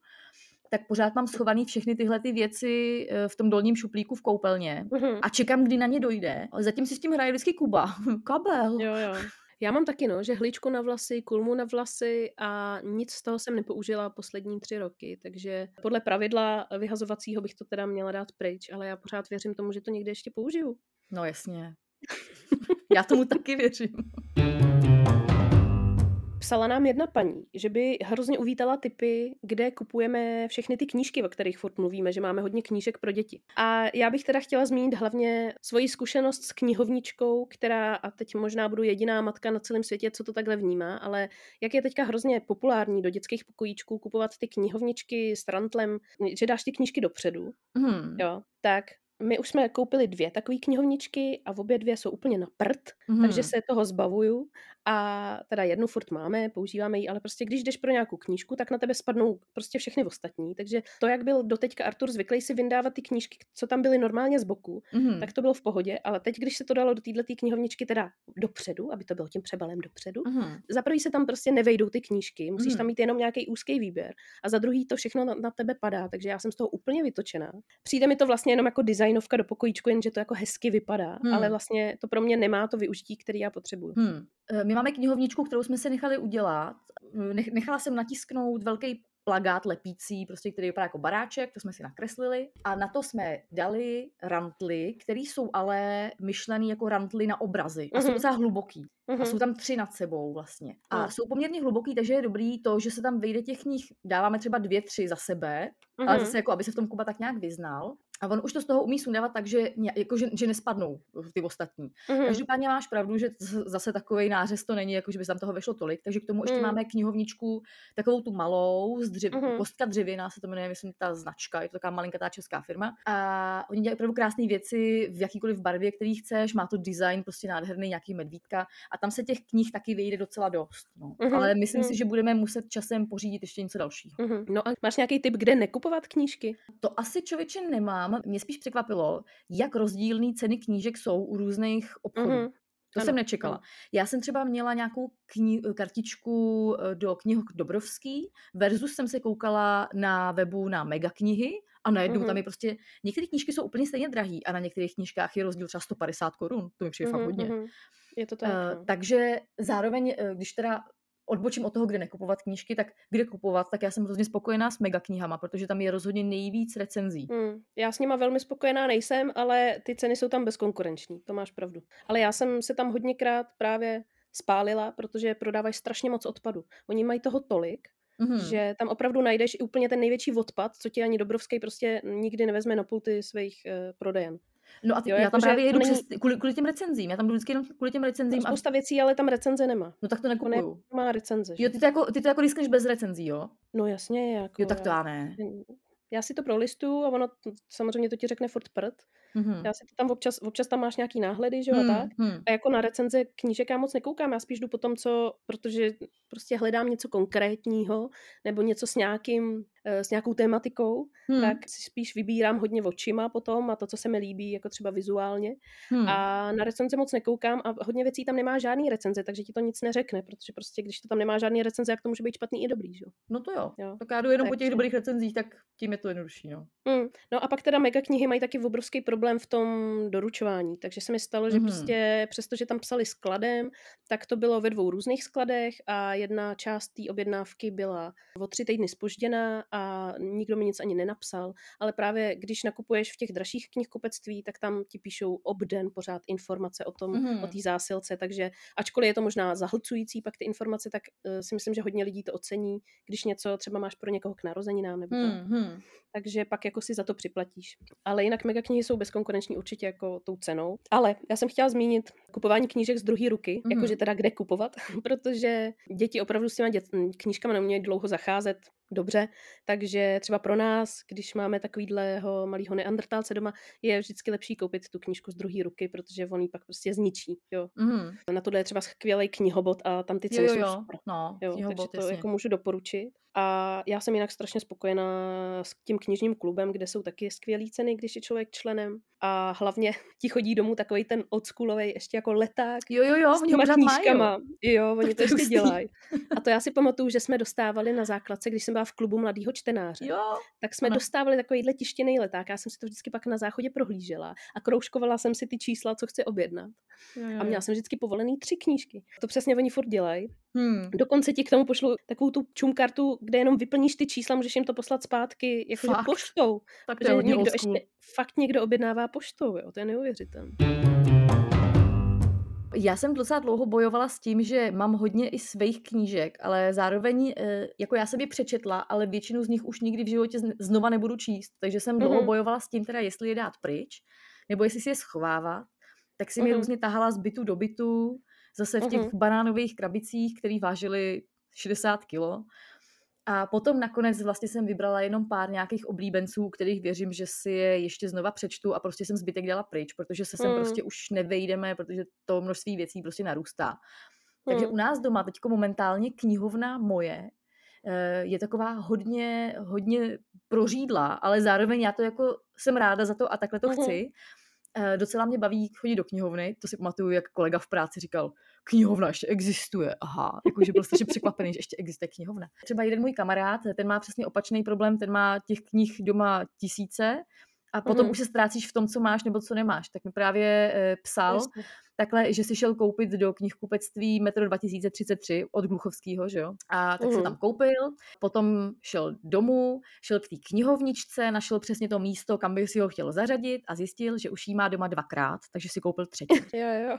tak pořád mám schovaný všechny tyhle ty věci eh, v tom dolním šuplíku v koupelně Mhm. a čekám, kdy na ně dojde. Ale zatím si s tím hraje vždycky Kuba. Kabel. Jo, jo. Já mám taky, no, že hličku na vlasy, kulmu na vlasy a nic z toho jsem nepoužila poslední tři roky, takže podle pravidla vyhazovacího bych to teda měla dát pryč, ale já pořád věřím tomu, že to někde ještě použiju. No jasně. Já tomu taky věřím. Psala nám jedna paní, že by hrozně uvítala typy, kde kupujeme všechny ty knížky, o kterých furt mluvíme, že máme hodně knížek pro děti. A já bych teda chtěla zmínit hlavně svoji zkušenost s knihovničkou, která, a teď možná budu jediná matka na celém světě, co to takhle vnímá, ale jak je teďka hrozně populární do dětských pokojíčků kupovat ty knihovničky s rantlem, že dáš ty knížky dopředu, Hmm. jo, tak my už jsme koupili dvě takové knihovničky a obě dvě jsou úplně na prd, Mhm. takže se toho zbavuju a teda jednu furt máme, používáme ji, ale prostě když jdeš pro nějakou knížku, tak na tebe spadnou prostě všechny ostatní. Takže to, jak byl doteďka Artur zvyklý si vyndávat ty knížky, co tam byly normálně z boku, Mhm. tak to bylo v pohodě, ale teď, když se to dalo do této knihovničky teda dopředu, aby to bylo tím přebalem dopředu, Mhm. za prvý se tam prostě nevejdou ty knížky, musíš Mhm. tam mít jenom nějaký úzký výběr a za druhý to všechno na, na tebe padá, takže já jsem z toho úplně vytočená. Přijde mi to vlastně jenom jako designovka do pokojíčku, jenže to jako hezky vypadá, Hmm. ale vlastně to pro mě nemá to využití, který já potřebuju. Hmm. Eh, My máme knihovničku, kterou jsme si nechali udělat. Eh, Nech- Nechala jsem natisknout velký plagát lepící, prostě, který vypadá jako baráček, to jsme si nakreslili. A na to jsme dali rantly, které jsou ale myšlený jako rantly na obrazy. A jsou Mhm. docela hluboký. A Mhm. jsou tam tři nad sebou vlastně. A No. jsou poměrně hluboký, takže je dobrý to, že se tam vejde těch knih, dáváme třeba dvě, tři za sebe, ale Mhm. zase jako, aby se v tom Kuba tak nějak vyznal. A on už to z toho umí sundávat tak, že, jako, že, že nespadnou ty ostatní. Mhm. Každopádně máš pravdu, že zase takový nářez to není, jako že by tam toho vešlo tolik, takže k tomu ještě Mm. máme knihovničku, takovou tu malou, z dřev, Mhm. kostka dřevěná se to jmenuje, myslím, ta značka, je to taková malinkatá česká firma. A oni dělají opravdu krásné věci v jakýkoliv barvě, který chceš, má to design prostě nádherný, nějaký medvídka a tam se těch knih taky vyjde docela dost. No. Mhm, Ale myslím mhm. si, že budeme muset časem pořídit ještě něco dalšího. Mhm. No a máš nějaký tip, kde nekupovat knížky? To asi člověče nemám. Mě spíš překvapilo, jak rozdílné ceny knížek jsou u různých obchodů. Mhm. To Ano, jsem nečekala. ano. Já jsem třeba měla nějakou kni- kartičku eh, do knih Dobrovský, versus jsem se koukala na webu na megaknihy a najednou Mhm. tam je prostě, některé knížky jsou úplně stejně drahý a na některých knížkách je rozdíl třeba 150 korun, to mi přijde fakt Mhm, hodně. mhm. Je to tak, no. takže zároveň, eh, když teda odbočím od toho, kde nekupovat knížky, tak kde kupovat, tak já jsem hrozně spokojená s megaknihama, protože tam je rozhodně nejvíc recenzí. Hmm. Já s nima velmi spokojená nejsem, ale ty ceny jsou tam bezkonkurenční, to máš pravdu. Ale já jsem se tam hodněkrát právě spálila, protože prodávají strašně moc odpadu. Oni mají toho tolik, Mhm. že tam opravdu najdeš i úplně ten největší odpad, co ti ani Dobrovský prostě nikdy nevezme na pulty svých uh, prodejen. No a ty, Jo, já jako, tam právě to jedu není- přes, kvůli, kvůli těm recenzím. Já tam jdu vždycky jenom kvůli těm recenzím. A, Spousta věcí, ale tam recenze nemá. no tak to To ne, nekupuju. má recenze. Že? Jo, ty to jako, ty to jako lískneš bez recenzí, jo? No jasně, jako Jo, tak to já, ne. já si to prolistuju a ono samozřejmě to ti řekne furt prd. Mhm. Já si to tam občas, občas tam máš nějaký náhledy, že jo, Hmm, a tak. hmm. A jako na recenze knížek já moc nekoukám, já spíš jdu po tom, co, protože prostě hledám něco konkrétního, nebo něco s nějakým, eh, s nějakou tématikou, Hmm. tak si spíš vybírám hodně očima potom a to, co se mi líbí, jako třeba vizuálně. hmm. A na recenze moc nekoukám a hodně věcí tam nemá žádný recenze, takže ti to nic neřekne, protože prostě když to tam nemá žádný recenze, jak to může být špatný i dobrý, že jo. No to jo. Jo. Tak já jdu jenom po těch dobrých recenzích, tak tím je to jednodušší, no. Mm. No a pak teda mega knihy mají taky obrovský problém v tom doručování, takže se mi stalo, že Mhm. prostě přestože tam psali skladem, tak to bylo ve dvou různých skladech a jedna část té objednávky byla o tři týdny spožděná a nikdo mi nic ani nenapsal, ale právě když nakupuješ v těch dražších knihkupectví, tak tam ti píšou obden pořád informace o tom, Mhm. o té zásilce, takže ačkoliv je to možná zahlcující pak ty informace, tak uh, si myslím, že hodně lidí to ocení, když něco třeba máš pro někoho k narozeninám nebo tak Hmm, hmm. takže pak jako si za to připlatíš. Ale jinak megaknihy jsou bezkonkurenční určitě jako tou cenou. Ale já jsem chtěla zmínit kupování knížek z druhé ruky, mm-hmm. jakože teda kde kupovat, protože děti opravdu s těma dět, knížkama neumějí dlouho zacházet dobře, takže třeba pro nás, když máme takovýhleho malého neandertálce doma, je vždycky lepší koupit tu knížku z druhé ruky, protože on ji pak prostě zničí. Jo. Mm. Na tohle je třeba skvělý knihobot a tam ty ceny jo, jsou jo. super. No, Jo, knihobot, takže to jasně. jako můžu doporučit. A já jsem jinak strašně spokojená s tím knižním klubem, kde jsou taky skvělé ceny, když je člověk členem. A hlavně ti chodí domů takový ten oldschoolový, ještě jako leták. Jo, jo, jo, s těma knížkama. jo. Jo, oni to to je ještě dělají. A to já si pamatuju, že jsme dostávali na základce, když jsem byla v klubu mladého čtenáře. Jo, Tak jsme ano. dostávali takovýhle tištěný leták. Já jsem si to vždycky pak na záchodě prohlížela a kroužkovala jsem si ty čísla, co chci objednat. jo, jo, A měla jsem vždycky povolený tři knížky. To přesně oni furt dělají. Hmm. Dokonce ti k tomu pošlu takovou tu čumkartu, kde jenom vyplníš ty čísla, můžeš jim to poslat zpátky Fakt? poštou. Tak to je někdo ještě, fakt někdo objednává poštou, jo, to je neuvěřitelné. Já jsem docela dlouho bojovala s tím, že mám hodně i svých knížek, ale zároveň, eh, jako já jsem je přečetla, ale většinu z nich už nikdy v životě zn- znova nebudu číst. Takže jsem dlouho Mhm. bojovala s tím, teda jestli je dát pryč, nebo jestli si je schovávat. Tak si mi Mhm. různě tahala z bytu do bytu, zase v těch Mhm. banánových krabicích, které vážily 60 kilo. A potom nakonec vlastně jsem vybrala jenom pár nějakých oblíbenců, kterých věřím, že si je ještě znova přečtu a prostě jsem zbytek dala pryč, protože se sem Mm. prostě už nevejdeme, protože to množství věcí prostě narůstá. Takže Mm. u nás doma teďko momentálně knihovna moje eh, je taková hodně, hodně prořídlá, ale zároveň já to jako jsem ráda za to a takhle to Mhm. chci. Eh, Docela mě baví chodit do knihovny, to si pamatuju, jak kolega v práci říkal, knihovna ještě existuje, aha, jakože byl strašně překvapený, že ještě existuje knihovna. Třeba jeden můj kamarád, ten má přesně opačný problém, ten má těch knih doma tisíce a potom Mhm. už se ztrácíš v tom, co máš nebo co nemáš. Tak mi právě eh, psal, Jasně. Takhle, že si šel koupit do knihkupectví Metro 2033 od Gluchovského, že jo? A tak se Mhm. tam koupil, potom šel domů, šel k té knihovničce, našel přesně to místo, kam by si ho chtěl zařadit a zjistil, že už jí má doma dvakrát, takže si koupil třetí. Jo, jo.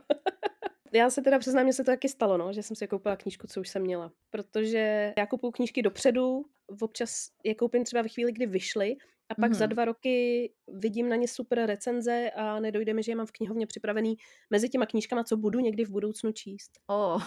Já se teda přiznám, že se to taky stalo, no, že jsem si koupila knížku, co už jsem měla. Protože já kupuju knížky dopředu, občas je koupím třeba ve chvíli, kdy vyšly, a pak za Mhm. dva roky vidím na ně super recenze a nedojde mi, že je mám v knihovně připravený mezi těma knížkama, co budu někdy v budoucnu číst. Oh.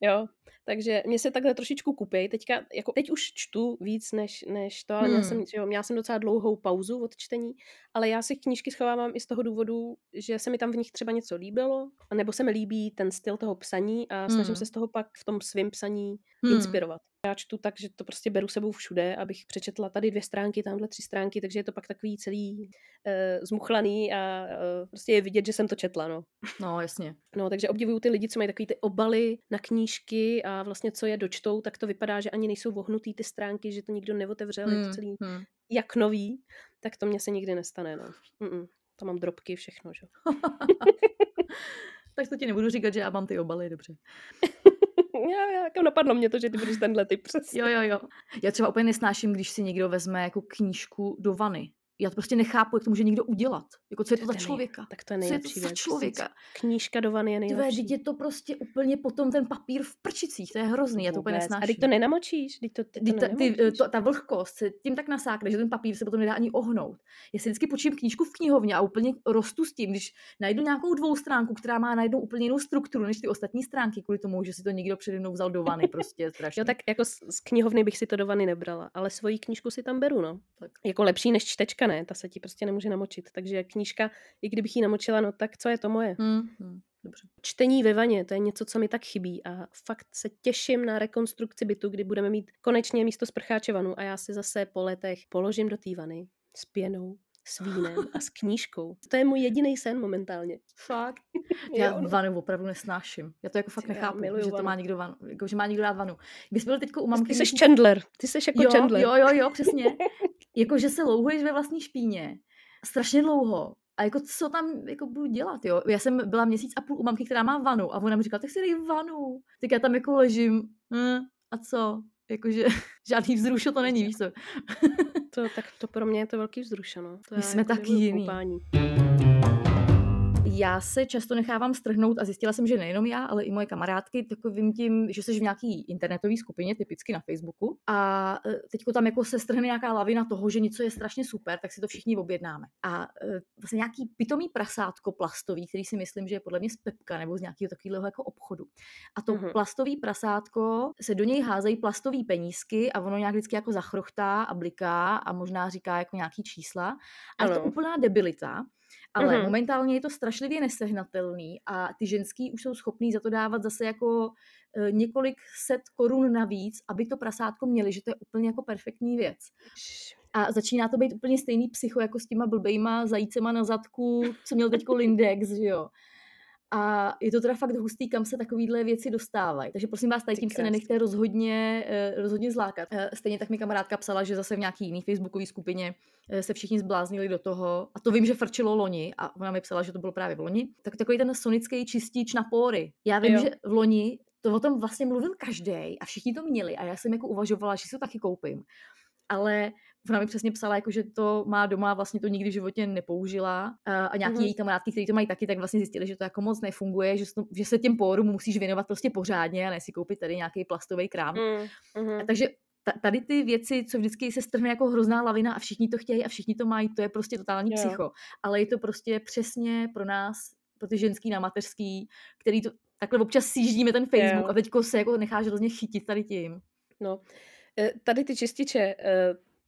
Jo, takže mě se takhle trošičku kupej. Teďka, jako teď už čtu víc než, než to, ale měla, Hmm. jsem, že jo, měla jsem docela dlouhou pauzu od čtení, ale já si knížky schovávám i z toho důvodu, že se mi tam v nich třeba něco líbilo, nebo se mi líbí ten styl toho psaní a snažím Hmm. se z toho pak v tom svém psaní Hmm. inspirovat. Já čtu tak, že to prostě beru sebou všude, abych přečetla tady dvě stránky, tamhle tři stránky, takže je to pak takový celý uh, zmuchlaný a uh, prostě je vidět, že jsem to četla, no. No, jasně. No, takže obdivuju ty lidi, co mají takový ty obaly na knížky a vlastně co je dočtou, tak to vypadá, že ani nejsou vohnutý ty stránky, že to nikdo neotevřel, je to Hmm, celý hmm. jak nový, tak to mně se nikdy nestane, no. Mm-mm. To mám drobky, všechno, že? tak to ti nebudu říkat, že já mám ty obaly, dobře. já, já, jako napadlo mě to, že ty budeš tenhle typ přesně. Jo, jo, jo. Já třeba úplně nesnáším, když si někdo vezme jako knížku do vany. Já to prostě nechápu, jak to může někdo udělat. Jako co je to za ten nej- člověka? Tak to je Co je to nejlepší za věc. člověka? Knížka do vany je Tvé, nejlepší. teď je to prostě úplně potom ten papír v prčicích, to je hrozný, já to úplně nesnáším. A teď to nenamočíš? Teď to, ty to ta, ty, to, ta vlhkost se tím tak nasákne, že ten papír se potom nedá ani ohnout. Já si vždycky počím knížku v knihovně a úplně rostu s tím, když najdu nějakou dvoustránku, která má najednou úplně jinou strukturu než ty ostatní stránky, kvůli tomu, že si to někdo přede mnou vzal do vany, prostě strašně. Jo, tak jako z, z knihovny bych si to do vany nebrala, ale svoji knížku si tam beru, no. Tak. Jako lepší než čtečka, ne, ta se ti prostě nemůže namočit. Takže knížka, i kdybych ji namočila, no tak co je to moje? Hmm, hmm, dobře. Čtení ve vaně, to je něco, co mi tak chybí a fakt se těším na rekonstrukci bytu, kdy budeme mít konečně místo sprcháče vanu a já si zase po letech položím do té vany s pěnou, s vínem a s knížkou. To je můj jediný sen momentálně. Fakt? Já vanu opravdu nesnáším. Já to jako fakt nechápu, že to má někdo vanu, jako, že má někdo dát vanu. Když jsme byli teďko u mamky... Ty jsi Chandler, ty jsi jako jo, Chandler. jo, jo, jo, přesně. jako, že se louhuješ ve vlastní špíně. Strašně dlouho. A jako co tam jako budu dělat, jo? Já jsem byla měsíc a půl u mamky, která má vanu a ona mi říkala, tak si dej vanu. Tak já tam jako ležím. Hm, a co? Jakože žádný vzrušo to není, víš co? To, tak to pro mě je to velký vzrušeno. To My jsme jako taky jiný. koupání. Já se často nechávám strhnout a zjistila jsem, že nejenom já, ale i moje kamarádky takovým tím, že jsi v nějaký internetové skupině, typicky na Facebooku a e, teďko tam jako se strhne nějaká lavina toho, že něco je strašně super, tak si to všichni objednáme. A e, vlastně nějaký pitomý prasátko plastový, který si myslím, že je podle mě z Pepka nebo z nějakého takového jako obchodu. A to mm-hmm. plastový prasátko se do něj házejí plastové penízky a ono nějak vždycky jako zachrochtá a bliká a možná říká jako nějaký čísla. A ano. je to úplná debilita. Ale mm-hmm. momentálně je to strašlivě nesehnatelný a ty ženský už jsou schopný za to dávat zase jako e, několik set korun navíc, aby to prasátko měli, že to je úplně jako perfektní věc. A začíná to být úplně stejný psycho jako s těma blbejma zajícema na zadku, co měl teďko Lindex, že jo. A je to teda fakt hustý, kam se takovéhle věci dostávají. Takže prosím vás, tady tím se nenechte rozhodně, eh, rozhodně zlákat. Eh, stejně tak mi kamarádka psala, že zase v nějaký jiný facebookové skupině eh, se všichni zbláznili do toho. A to vím, že frčilo loni. A ona mi psala, že to bylo právě v loni. Tak takový ten sonický čistič na pory. Já vím, jo. že v loni to o tom vlastně mluvil každý a všichni to měli. A já jsem jako uvažovala, že si to taky koupím. Ale ona mi přesně psala, jako, že to má doma, vlastně to nikdy v životě nepoužila a, a nějaký mm-hmm. její kamarádky, kteří to mají taky, tak vlastně zjistili, že to jako moc nefunguje, že, to, že se těm pórům musíš věnovat prostě pořádně a ne si koupit tady nějaký plastový krám. Mm-hmm. A takže tady ty věci, co vždycky se strhne jako hrozná lavina a všichni to chtějí a všichni to mají, to je prostě totální yeah. psycho. Ale je to prostě přesně pro nás, pro ty ženský na mateřský, který to takhle občas sjíždíme ten Facebook yeah. a teďko se jako necháš hrozně chytit tady tím. No, e, tady ty čističe, e,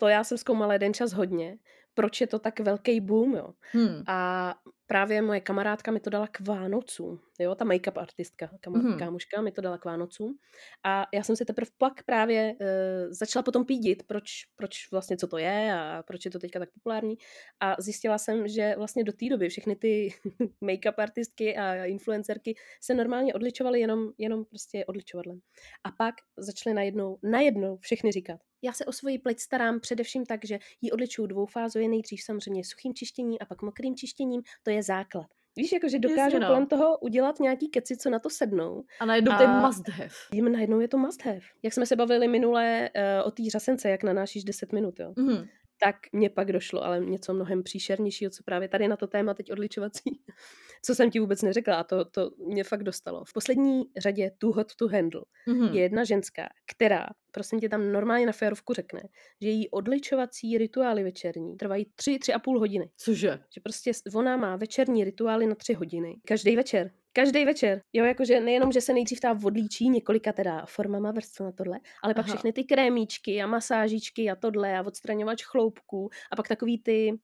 to já jsem zkoumala jeden čas hodně, proč je to tak velký boom, jo. Hmm. A právě moje kamarádka mi to dala k Vánocům, jo, ta make-up artistka, kam, mm-hmm. kámoška mi to dala k Vánocům a já jsem si teprve pak právě uh, začala potom pídit, proč, proč vlastně co to je a proč je to teďka tak populární a zjistila jsem, že vlastně do té doby všechny ty make-up artistky a influencerky se normálně odličovaly jenom, jenom prostě odličovadlem. A pak začaly najednou, najednou všechny říkat, já se o svoji pleť starám především tak, že ji odličuju dvoufázově, nejdřív samozřejmě suchým čištěním a pak mokrým čištěním, to je základ. Víš, jako, že dokážu no. kolem toho udělat nějaký keci, co na to sednou. A najednou a to je must have. Jim najednou je to must have. Jak jsme se bavili minule uh, o té řasence, jak nanášíš 10 minut, jo. Mm-hmm. Tak mě pak došlo, ale něco mnohem příšernějšího, co právě tady na to téma teď odličovací, co jsem ti vůbec neřekla a to, to mě fakt dostalo. V poslední řadě Too Hot to Handle mm-hmm. je jedna ženská, která prosím tě tam normálně na férovku řekne, že její odličovací rituály večerní trvají tři, tři a půl hodiny. Cože? Že prostě ona má večerní rituály na tři hodiny. Každý večer. Každý večer. Jo, jakože nejenom, že se nejdřív ta odlíčí několika teda formama vrstva na tohle, ale pak Aha. všechny ty krémíčky a masážičky a tohle a odstraňovač chloupků a pak takový ty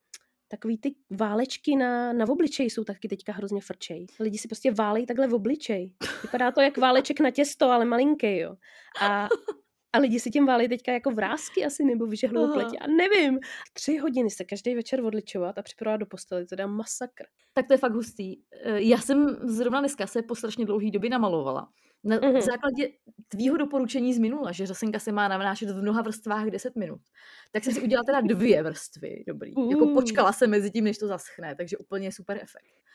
takový ty válečky na, na obličeji jsou taky teďka hrozně frčej. Lidi si prostě válejí takhle v obličej. Vypadá to jak váleček na těsto, ale malinký, jo. A a lidi si tím válí teďka jako vrázky asi, nebo vyžehlou pleť, a nevím. Tři hodiny se každý večer odličovat a připravovat do postele, to dá masakr. Tak to je fakt hustý. Eh, já jsem zrovna dneska se po strašně dlouhé době namalovala. Na mm-hmm. základě tvýho doporučení z minula, že řasenka se má nanášet v mnoha vrstvách 10 minut, tak jsem si udělala teda dvě vrstvy, dobrý. Uh. Jako počkala jsem mezi tím, než to zaschne, takže úplně super efekt.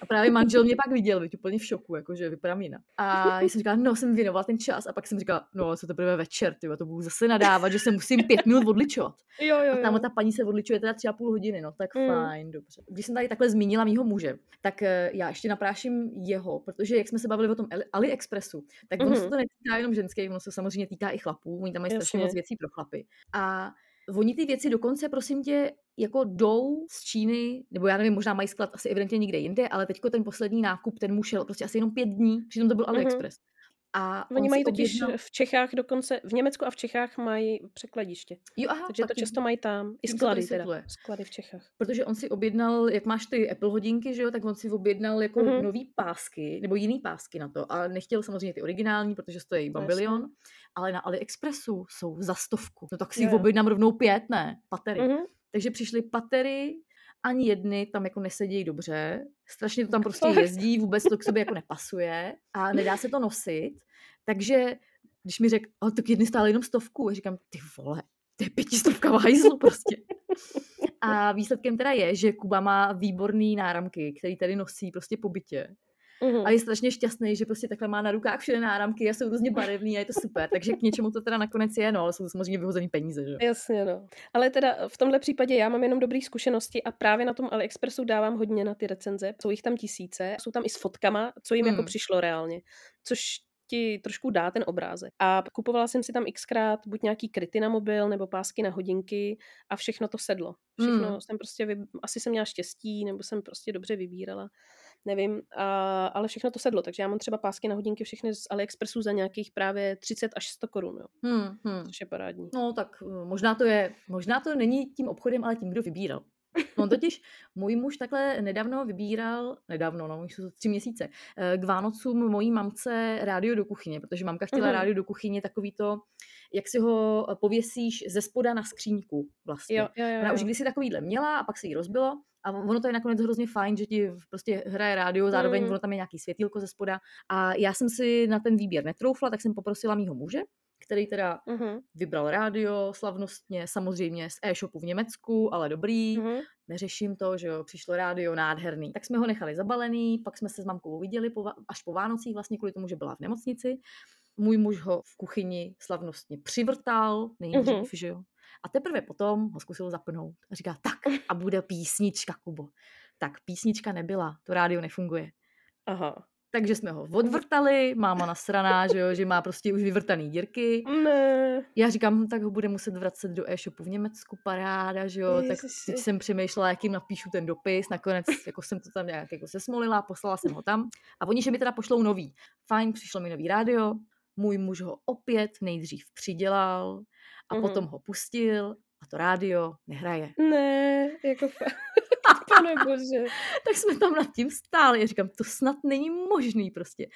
A právě manžel mě pak viděl, být úplně v šoku, jakože vypadám jinak. A já jsem říkala, no, jsem věnovala ten čas. A pak jsem říkala, no, co to bude večer, tyjo, to budu zase nadávat, že se musím pět minut odličovat. Jo, jo, jo. A tam ta paní se odličuje teda tři a půl hodiny, no, tak mm. fajn, dobře. Když jsem tady takhle zmínila mýho muže, tak eh, já ještě napráším jeho, protože jak jsme se bavili o tom AliExpressu, tak mm-hmm. ono se mhm. to netýká jenom ženských, ono se samozřejmě týká i chlapů, oni tam mají strašně moc věcí pro chlapy. A Oni ty věci dokonce, prosím tě, jako jdou z Číny, nebo já nevím, možná mají sklad asi evidentně někde jinde, ale teďko ten poslední nákup, ten mu šel prostě asi jenom pět dní, přitom to byl mhm. AliExpress. Mm-hmm. A Oni mají totiž objednal... v Čechách dokonce, v Německu a v Čechách mají překladiště. Jo, aha, Takže to často mají tam. I sklady teda. Sklady v Čechách. Protože on si objednal, jak máš ty Apple hodinky, že jo, tak on si objednal jako mm-hmm. nový pásky, nebo jiný pásky na to. A nechtěl samozřejmě ty originální, protože stojí bambilion. Ale na AliExpressu jsou za stovku. No tak si yeah. objednám rovnou pět, ne? Patery. Mm-hmm. Takže přišly patery, ani jedny tam jako nesedí dobře, strašně to tam prostě jezdí, vůbec to k sobě jako nepasuje a nedá se to nosit, takže když mi řekl, ale tak jedny stále jenom stovku, a říkám, ty vole, to je pětistovka v hajzlu prostě. A výsledkem teda je, že Kuba má výborný náramky, který tady nosí prostě po bytě. Mhm. a je strašně šťastný, že prostě takhle má na rukách všude náramky a jsou různě barevný a je to super. Takže k něčemu to teda nakonec je, no, ale jsou to samozřejmě vyhozený peníze, že? Jasně, no. Ale teda v tomhle případě já mám jenom dobré zkušenosti a právě na tom AliExpressu dávám hodně na ty recenze. Jsou jich tam tisíce, jsou tam i s fotkama, co jim jako Hmm. přišlo reálně. Což ti trošku dá ten obrázek. A kupovala jsem si tam xkrát buď nějaký kryty na mobil nebo pásky na hodinky a všechno to sedlo. Všechno Hmm. jsem prostě, vy... asi jsem měla štěstí nebo jsem prostě dobře vybírala. Nevím, a, ale všechno to sedlo, takže já mám třeba pásky na hodinky všechny z AliExpressu za nějakých právě 30 až 100 korun, jo, Hmm, hmm. což je parádní. No tak eh, možná to je, možná to není tím obchodem, ale tím, kdo vybíral. No totiž můj muž takhle nedávno vybíral, nedávno, no, už jsou to tři měsíce, eh, k Vánocům mojí mamce rádio do kuchyně, protože mamka chtěla Mhm. rádio do kuchyně takový to, jak si ho eh, pověsíš ze spoda na skříňku vlastně. Jo, jo, jo, Ona už kdysi takovýhle měla a pak se jí rozbilo a ono to je nakonec hrozně fajn, že ti prostě hraje rádio, zároveň Mm. ono tam je nějaký světýlko ze spoda a já jsem si na ten výběr netroufla, tak jsem poprosila mýho muže, který teda Mhm, vybral rádio slavnostně, samozřejmě z e-shopu v Německu, ale dobrý, mhm. neřeším to, že jo, přišlo rádio nádherný. Tak jsme ho nechali zabalený, pak jsme se s mamkou viděli po, až po Vánocích, vlastně kvůli tomu, že byla v nemocnici. Můj muž ho v kuchyni slavnostně přivrtal, nejdřív, Mhm. že jo. A teprve potom ho zkusil zapnout a říká, tak a bude písnička, Kubo. Tak písnička nebyla, to rádio nefunguje. Aha. Takže jsme ho odvrtali, máma nasraná, že jo, že má prostě už vyvrtaný dírky. Ne. Já říkám, hm, tak ho bude muset vracet do e-shopu v Německu, paráda, že jo, tak Ježiši. teď jsem přemýšlela, jak jim napíšu ten dopis, nakonec jako jsem to tam nějak jako sesmolila, poslala jsem ho tam a oni, že mi teda pošlou nový. Fajn, přišlo mi nový rádio, můj muž ho opět nejdřív přidělal a Mhm. potom ho pustil a to rádio nehraje. Ne, jako fakt. Pane bože. Tak jsme tam nad tím stáli, já říkám, to snad není možný prostě.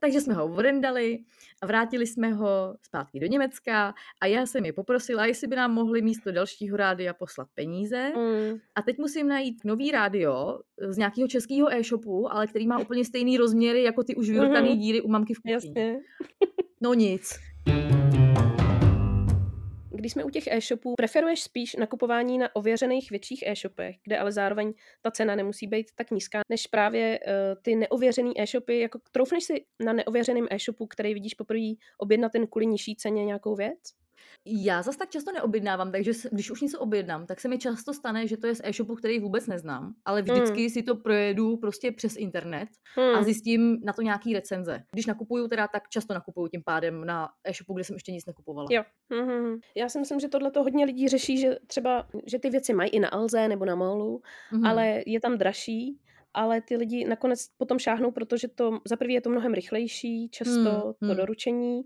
Takže jsme ho odendali a vrátili jsme ho zpátky do Německa a já jsem je poprosila, jestli by nám mohli místo dalšího rádia poslat peníze. Mm. A teď musím najít nový rádio z nějakého českého e-shopu, ale který má úplně stejný rozměry jako ty už vyvrtané Mhm. díry u mamky v kuchyni. Jasně. No nic. Když jsme u těch e-shopů, preferuješ spíš nakupování na ověřených větších e-shopech, kde ale zároveň ta cena nemusí být tak nízká, než právě uh, ty neověřený e-shopy, jako troufneš si na neověřeném e-shopu, který vidíš poprvé objednat ten kvůli nižší ceně nějakou věc? Já zas tak často neobjednávám, takže když už něco objednám, tak se mi často stane, že to je z e-shopu, který vůbec neznám, ale vždycky si to projedu prostě přes internet a Hmm. zjistím na to nějaký recenze. Když nakupuju teda, tak často nakupuju tím pádem na e-shopu, kde jsem ještě nic nekupovala. Jo. Mhm. Já si myslím, že tohle to hodně lidí řeší, že třeba, že ty věci mají i na Alze nebo na Molu, Mhm. ale je tam dražší, ale ty lidi nakonec potom šáhnou, protože to za prvý je to mnohem rychlejší, často Hmm, to hmm. doručení,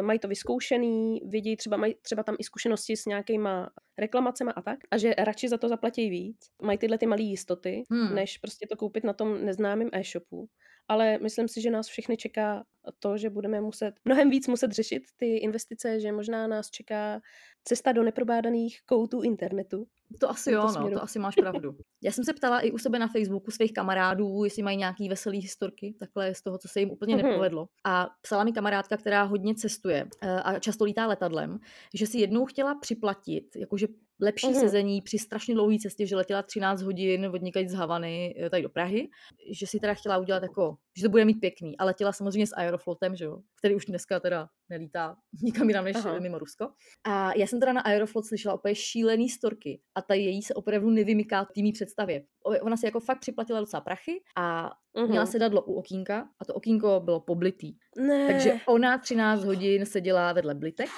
mají to vyzkoušený, vědí třeba, mají třeba tam i zkušenosti s nějakýma reklamacema a tak, a že radši za to zaplatí víc, mají tyhle ty malé jistoty, Hmm. než prostě to koupit na tom neznámém e-shopu. Ale myslím si, že nás všechny čeká to, že budeme muset mnohem víc muset řešit ty investice, že možná nás čeká cesta do neprobádaných koutů internetu. To asi jo, no, to asi máš pravdu. Já jsem se ptala i u sebe na Facebooku svých kamarádů, jestli mají nějaký veselý historky, takhle z toho, co se jim úplně Mhm. nepovedlo. A psala mi kamarádka, která hodně cestuje eh, a často lítá letadlem, že si jednou chtěla připlatit, jakože lepší Mhm. sezení při strašně dlouhé cestě, že letěla 13 hodin od někať z Havany eh, tady do Prahy, že si teda chtěla udělat jako, že to bude mít pěkný. A letěla samozřejmě s Aeroflotem, že jo, který už dneska teda nelítá nikam jinam než Aha. mimo Rusko. A já jsem teda na Aeroflot slyšela úplně šílený storky a ta její se opravdu nevymyká mý představě. Ona si jako fakt připlatila docela prachy a Mhm. měla sedadlo u okýnka a to okýnko bylo poblitý. Ne. Takže ona 13 hodin seděla vedle blitek.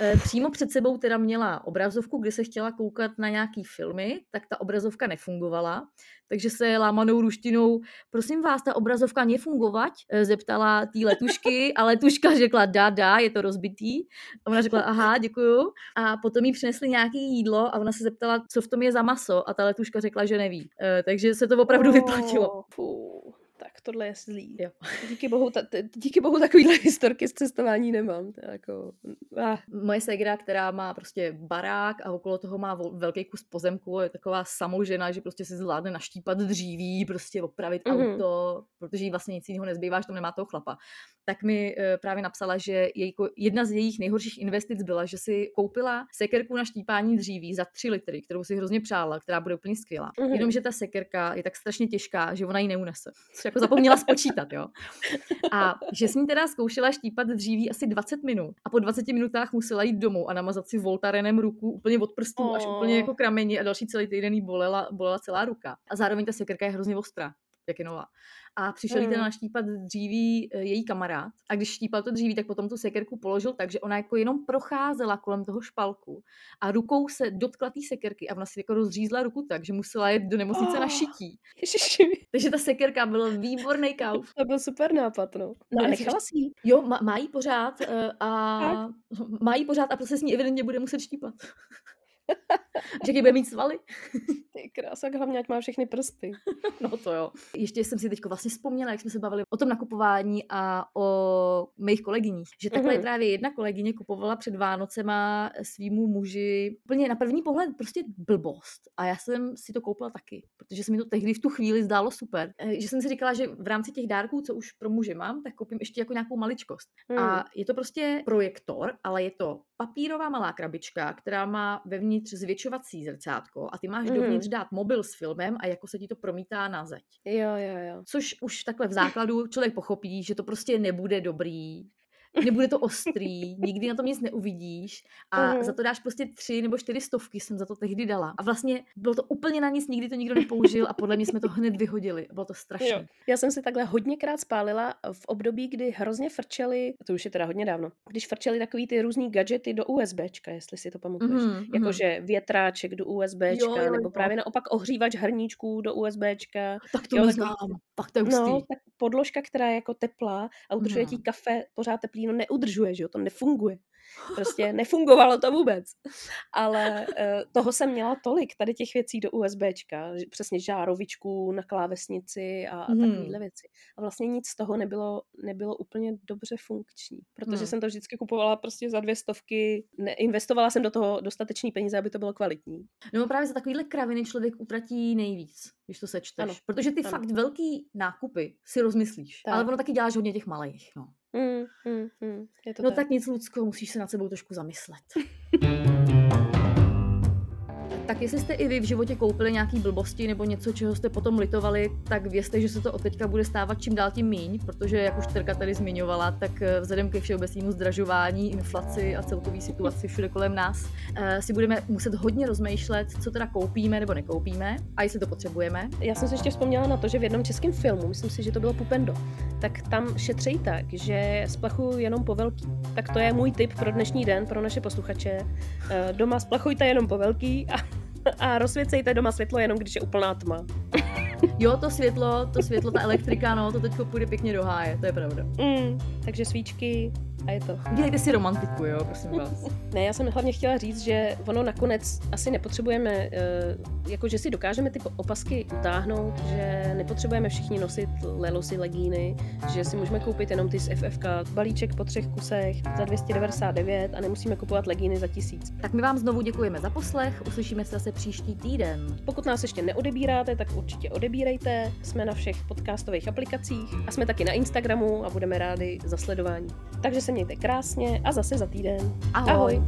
E, Přímo před sebou teda měla obrazovku, kde se chtěla koukat na nějaký filmy, tak ta obrazovka nefungovala, takže se lámanou ruštinou, prosím vás, ta obrazovka nefungovat, e, zeptala tý letušky a letuška řekla, dá, dá, je to rozbitý. A ona řekla, aha, děkuju. A potom jí přinesli nějaké jídlo a ona se zeptala, co v tom je za maso a ta letuška řekla, že neví. E, takže se to opravdu vyplatilo. Oh, tohle je zlý. Jo. Díky bohu, ta, díky bohu takovýhle historky z cestování nemám. To jako, ah, moje segra, která má prostě barák a okolo toho má velký kus pozemku, je taková samožena, že prostě si zvládne naštípat dříví, prostě opravit Mhm. auto, protože jí vlastně nic jiného nezbývá, že tam nemá toho chlapa. tak mi uh, právě napsala, že její, jedna z jejich nejhorších investic byla, že si koupila sekerku na štípání dříví za 3 litry, kterou si hrozně přála, která bude úplně skvělá. Mm-hmm. Jenomže ta sekerka je tak strašně těžká, že ona ji neunese. Což jako zapomněla spočítat, jo. A že jsem teda zkoušela štípat dříví asi 20 minut a po 20 minutách musela jít domů a namazat si voltarenem ruku úplně od prstů oh. až úplně jako krameni a další celý týden jí bolela, bolela celá ruka. A zároveň ta sekerka je hrozně ostrá jak je nová. A přišel mm. ten naštípat dříví e, její kamarád. A když štípal to dříví, tak potom tu sekerku položil tak, že ona jako jenom procházela kolem toho špalku a rukou se dotkla té sekerky a ona si jako rozřízla ruku tak, že musela jet do nemocnice oh. na šití. Ježiši. Takže ta sekerka byl výborný kauf. To byl super nápad, no. No a nechala si ji? Jo, má, má jí pořád e, a má jí pořád a prostě s ní evidentně bude muset štípat. Že bude mít svaly. Ty krása, hlavně ať má všechny prsty. no to jo. Ještě jsem si teď vlastně vzpomněla, jak jsme se bavili o tom nakupování a o mých kolegyních. Že takhle mm-hmm. právě jedna kolegyně kupovala před Vánocema svýmu muži úplně na první pohled prostě blbost. A já jsem si to koupila taky, protože se mi to tehdy v tu chvíli zdálo super. Eh, že jsem si říkala, že v rámci těch dárků, co už pro muže mám, tak koupím ještě jako nějakou maličkost. Mm. A je to prostě projektor, ale je to papírová malá krabička, která má vevnitř zvětšovací zrcátko a ty máš mm. dovnitř dát mobil s filmem a jako se ti to promítá na zeď. Jo, jo, jo. Což už takhle v základu člověk pochopí, že to prostě nebude dobrý, nebude to ostrý, nikdy na tom nic neuvidíš a uh-huh. za to dáš prostě tři nebo čtyři stovky, jsem za to tehdy dala. A vlastně bylo to úplně na nic, nikdy to nikdo nepoužil a podle mě jsme to hned vyhodili. Bylo to strašné. Jo. Já jsem si takhle hodněkrát spálila v období, kdy hrozně frčeli, to už je teda hodně dávno, když frčeli takový ty různý gadgety do USBčka, jestli si to pamatuješ. Uh-huh, Jakože větráček do USBčka, jo, jo, jo. nebo právě naopak ohřívač hrníčků do USBčka. Tak to jo, neznám. Pak to je No, tak podložka, která je jako teplá a udržuje no. ti kafe pořád teplý, no neudržuje, že jo, to nefunguje. Prostě nefungovalo to vůbec. Ale uh, toho jsem měla tolik, tady těch věcí do USBčka, přesně žárovičku na klávesnici a, a hmm. takovéhle věci. A vlastně nic z toho nebylo, nebylo úplně dobře funkční, protože hmm. jsem to vždycky kupovala prostě za dvě stovky, neinvestovala jsem do toho dostatečný peníze, aby to bylo kvalitní. No právě za takovýhle kraviny člověk utratí nejvíc, když to sečteš. Ano. Protože ty ano. fakt velký nákupy si rozmyslíš, tak. ale ono taky děláš hodně těch malých. No. Mm, mm, mm. Je to no tak. tak nic, Lucko, musíš se nad sebou trošku zamyslet. Tak jestli jste i vy v životě koupili nějaký blbosti nebo něco, čeho jste potom litovali, tak vězte, že se to od teďka bude stávat čím dál tím míň, protože jak už Terka tady zmiňovala, tak eh, vzhledem ke všeobecnému zdražování, inflaci a celkový situaci všude kolem nás eh, si budeme muset hodně rozmýšlet, co teda koupíme nebo nekoupíme a jestli to potřebujeme. Já jsem si ještě vzpomněla na to, že v jednom českém filmu, myslím si, že to bylo Pupendo, tak tam šetřejí tak, že splachuju jenom po velký. Tak to je můj tip pro dnešní den, pro naše posluchače. Eh, doma splachujte jenom po velký a a rozsvěcejte doma světlo jenom, když je úplná tma. jo, to světlo, to světlo, ta elektrika, no, to teď půjde pěkně do háje, to je pravda. Mm, takže svíčky, a je to. Dělejte si romantiku, jo, prosím vás. ne, já jsem hlavně chtěla říct, že ono nakonec asi nepotřebujeme, uh, jako že si dokážeme ty opasky utáhnout, že nepotřebujeme všichni nosit lelosy, legíny, že si můžeme koupit jenom ty z FFK, balíček po třech kusech za 299 a nemusíme kupovat legíny za tisíc. Tak my vám znovu děkujeme za poslech, uslyšíme se zase příští týden. Pokud nás ještě neodebíráte, tak určitě odebírejte. Jsme na všech podcastových aplikacích a jsme taky na Instagramu a budeme rádi za sledování. Takže se mějte krásně a zase za týden. Ahoj. Ahoj.